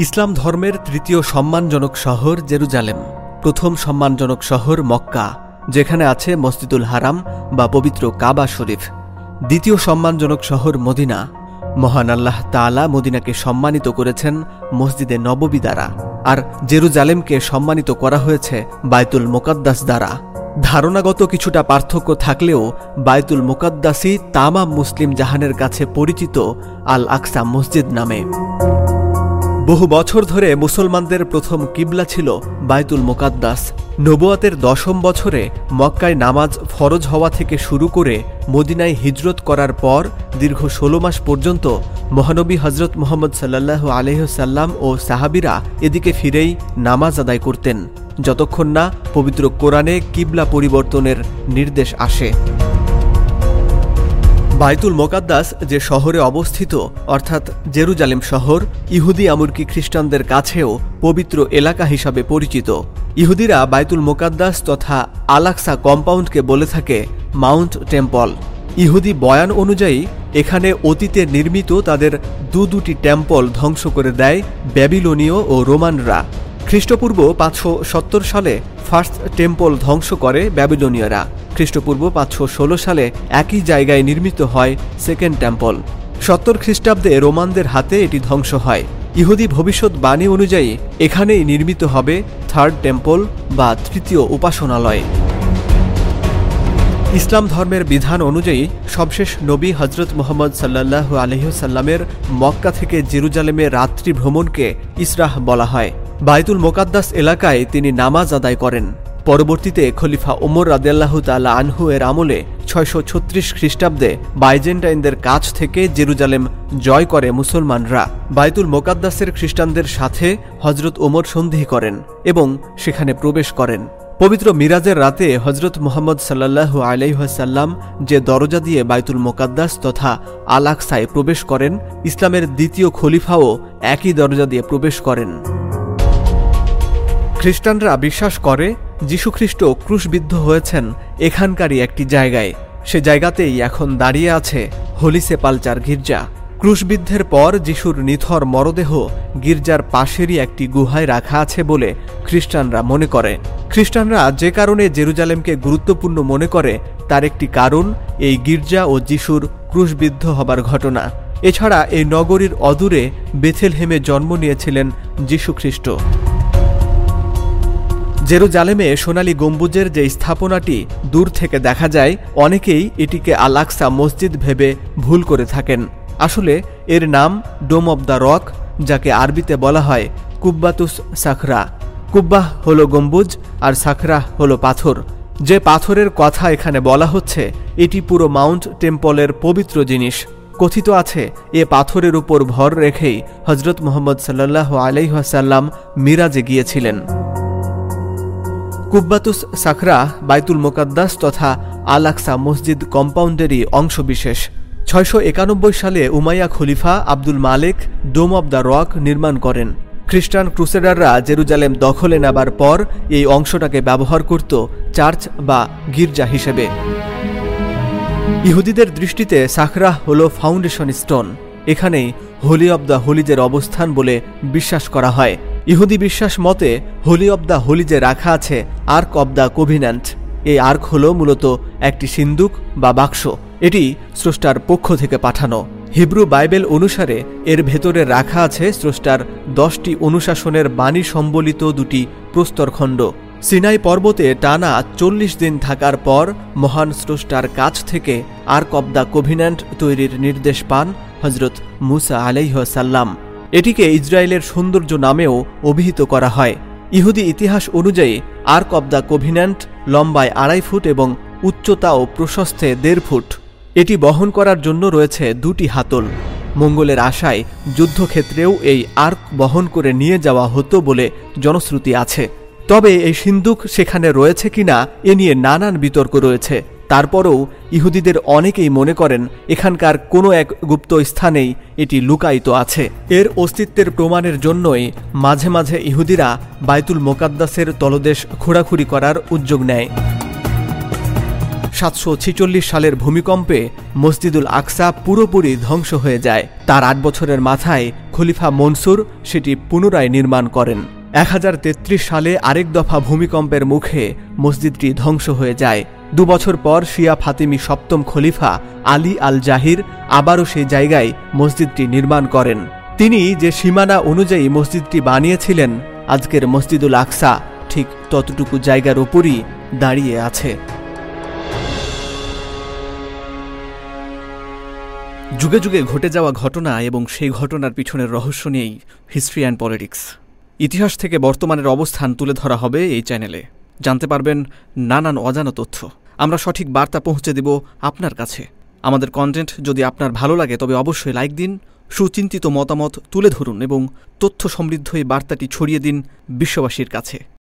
ইসলাম ধর্মের তৃতীয় সম্মানজনক শহর জেরুজালেম। প্রথম সম্মানজনক শহর মক্কা, যেখানে আছে মসজিদুল হারাম বা পবিত্র কাবা শরীফ। দ্বিতীয় সম্মানজনক শহর মদিনা। মহান আল্লাহ তালা মদিনাকে সম্মানিত করেছেন মসজিদে নববী দ্বারা। আর জেরুজালেমকে সম্মানিত করা হয়েছে বায়তুল মোকাদ্দাস দ্বারা। ধারণাগত কিছুটা পার্থক্য থাকলেও বায়তুল মোকাদ্দাসই তামাম মুসলিম জাহানের কাছে পরিচিত আল আকসা মসজিদ নামে। বহু বছর ধরে মুসলমানদের প্রথম কিবলা ছিল বায়তুল মোকাদ্দাস। নবুয়াতের দশম বছরে মক্কায় নামাজ ফরজ হওয়া থেকে শুরু করে মদিনায় হিজরত করার পর দীর্ঘ ষোলো মাস পর্যন্ত মহানবী হজরত মোহাম্মদ সাল্লাহ আলহ্লাম ও সাহাবিরা এদিকে ফিরেই নামাজ আদায় করতেন। যতক্ষণ না পবিত্র কোরআনে কিবলা পরিবর্তনের নির্দেশ আসে। বাইতুল মোকাদ্দাস যে শহরে অবস্থিত, অর্থাৎ জেরুজালেম শহর, ইহুদি এমনকি খ্রিস্টানদের কাছেও পবিত্র এলাকা হিসাবে পরিচিত। ইহুদিরা বাইতুল মোকাদ্দাস তথা আলাক্সা কম্পাউন্ডকে বলে থাকে মাউন্ট টেম্পল। ইহুদি বয়ান অনুযায়ী, এখানে অতীতে নির্মিত তাদের দু দুটি টেম্পল ধ্বংস করে দেয় ব্যাবিলনীয় ও রোমানরা। খ্রিস্টপূর্ব পাঁচশো সত্তর সালে ফার্স্ট টেম্পল ধ্বংস করে ব্যাবিলনীয়রা। খ্রিস্টপূর্ব পাঁচশো ষোলো সালে একই জায়গায় নির্মিত হয় সেকেন্ড টেম্পল। সত্তর খ্রিস্টাব্দে রোমানদের হাতে এটি ধ্বংস হয়। ইহুদি ভবিষ্যৎবাণী অনুযায়ী এখানেই নির্মিত হবে থার্ড টেম্পল বা তৃতীয় উপাসনালয়। ইসলাম ধর্মের বিধান অনুযায়ী সবশেষ নবী হজরত মোহাম্মদ সাল্লাহ আলহ্লামের মক্কা থেকে জেরুজালেমে রাত্রি ভ্রমণকে ইসরাহ বলা হয়। বায়তুল মোকাদ্দাস এলাকায় তিনি নামাজ আদায় করেন। পরবর্তীতে খলিফা ওমর রাদেল্লাহ তাল্লা আনহু এর আমলে ছয়শো ছত্রিশ খ্রিস্টাব্দে বাইজেন্টাইনদের কাছ থেকে জেরুজালেম জয় করে মুসলমানরা। বায়তুল মোকাদ্দাসের খ্রিস্টানদের সাথে হজরত ওমর সন্ধি করেন এবং সেখানে প্রবেশ করেন। পবিত্র মিরাজের রাতে হজরত মোহাম্মদ সাল্লাহ আলাইসাল্লাম যে দরজা দিয়ে বাইতুল মোকাদ্দাস তথা আলাকসায় প্রবেশ করেন, ইসলামের দ্বিতীয় খলিফাও একই দরজা দিয়ে প্রবেশ করেন। খ্রিস্টানরা বিশ্বাস করে যীশুখ্রিস্ট ক্রুশবিদ্ধ হয়েছেন এখানকারই একটি জায়গায়। সে জায়গাতেই এখন দাঁড়িয়ে আছে হোলি সেপালচার গির্জা। ক্রুশবিদ্ধের পর যিশুর নিথর মরদেহ গির্জার পাশেরই একটি গুহায় রাখা আছে বলে খ্রিস্টানরা মনে করে। খ্রিস্টানরা যে কারণে জেরুজালেমকে গুরুত্বপূর্ণ মনে করে, তার একটি কারণ এই গির্জা ও যিশুর ক্রুশবিদ্ধ হবার ঘটনা। এছাড়া এই নগরীর অদূরে বেথেলহেমে জন্ম নিয়েছিলেন যীশুখ্রিস্ট। জেরুজালেমে সোনালী গম্বুজের যে স্থাপনাটি দূর থেকে দেখা যায়, অনেকেই এটিকে আলাক্সা মসজিদ ভেবে ভুল করে থাকেন। আসলে, এর নাম ডোম অব দ্য রক, যাকে আরবিতে বলা হয় কুব্বাতুস সাখরা। কুব্বাহ হল গম্বুজ আর সাখরা হল পাথর। যে পাথরের কথা এখানে বলা হচ্ছে, এটি পুরো মাউন্ট টেম্পলের পবিত্র জিনিস। কথিত আছে, এ পাথরের উপর ভর রেখেই হজরত মোহাম্মদ সাল্লাহ আলাইহাসাল্লাম মিরাজে গিয়েছিলেন। কুব্বাতুস সাখরা, বাইতুল মোকাদ্দাস তথা আলাক্সা মসজিদ কম্পাউন্ডেরই অংশবিশেষ। ছয়শো একানব্বই সালে উমাইয়া খলিফা আব্দুল মালেক ডোম অব দ্য রক নির্মাণ করেন। খ্রিস্টান ক্রুসেডাররা জেরুজালেম দখলে নেবার পর এই অংশটাকে ব্যবহার করত চার্চ বা গির্জা হিসেবে। ইহুদিদের দৃষ্টিতে সাখরাহ হল ফাউন্ডেশন স্টোন। এখানেই হোলি অব দ্য হোলিজের অবস্থান বলে বিশ্বাস করা হয়। ইহুদি বিশ্বাস মতে, হোলি অব দ্য হোলিজে রাখা আছে, আর্ক অব দ্য কোভিন্যান্ট। এই আর্ক হল মূলত একটি সিন্দুক বা বাক্স। এটি স্রষ্টার পক্ষ থেকে পাঠানো। হিব্রু বাইবেল অনুসারে এর ভেতরে রাখা আছে স্রষ্টার দশটি অনুশাসনের বাণী সম্বলিত দুটি প্রস্তরখণ্ড সিনাই পর্বতে টানা চল্লিশ দিন থাকার পর মহান স্রষ্টার কাছ থেকে আর্ক অব দ্য কোভিন্যান্ট তৈরির নির্দেশ পান হজরত মুসা আলাইহসাল্লাম এটিকে ইসরায়েলের সৌন্দর্য নামেও অভিহিত করা হয়। ইহুদি ইতিহাস অনুযায়ী, আর্ক অব দ্য কোভিন্যান্ট লম্বায় আড়াই ফুট এবং উচ্চতা ও প্রশস্তে দেড় ফুট। এটি বহন করার জন্য রয়েছে দুটি হাতল। মঙ্গলের আশায় যুদ্ধক্ষেত্রেও এই আর্ক বহন করে নিয়ে যাওয়া হতো বলে জনশ্রুতি আছে। তবে এই সিন্দুক সেখানে রয়েছে কিনা, এ নিয়ে নানান বিতর্ক রয়েছে। তারপরও ইহুদিদের অনেকেই মনে করেন এখানকার কোনো এক গুপ্ত স্থানেই এটি লুকায়িত আছে। এর অস্তিত্বের প্রমাণের জন্যই মাঝে মাঝে ইহুদিরা বাইতুল মোকাদ্দাসের তলদেশ খোঁড়াখুড়ি করার উদ্যোগ নেয়। সাতশো ছিচল্লিশ সালের ভূমিকম্পে মসজিদুল আকসা পুরোপুরি ধ্বংস হয়ে যায়। তার আট বছরের মাথায় খলিফা মনসুর সেটি পুনরায় নির্মাণ করেন। এক হাজার তেত্রিশ সালে আরেক দফা ভূমিকম্পের মুখে মসজিদটি ধ্বংস হয়ে যায়। দুবছর পর শিয়া ফাতিমি সপ্তম খলিফা আলী আল জাহির আবারও সেই জায়গায় মসজিদটি নির্মাণ করেন। তিনি যে সীমানা অনুযায়ী মসজিদটি বানিয়েছিলেন, আজকের মসজিদুল আকসা ঠিক ততটুকু জায়গার উপরই দাঁড়িয়ে আছে। যুগে যুগে ঘটে যাওয়া ঘটনা এবং সেই ঘটনার পিছনের রহস্য নিয়েই হিস্ট্রি অ্যান্ড পলিটিক্স। ইতিহাস থেকে বর্তমানের অবস্থান তুলে ধরা হবে এই চ্যানেলে। জানতে পারবেন নানান অজানা তথ্য। আমরা সঠিক বার্তা পৌঁছে দেব আপনার কাছে। আমাদের কন্টেন্ট যদি আপনার ভালো লাগে, তবে অবশ্যই লাইক দিন, সুচিন্তিত মতামত তুলে ধরুন এবং তথ্য সমৃদ্ধ এই বার্তাটি ছড়িয়ে দিন বিশ্ববাসীর কাছে।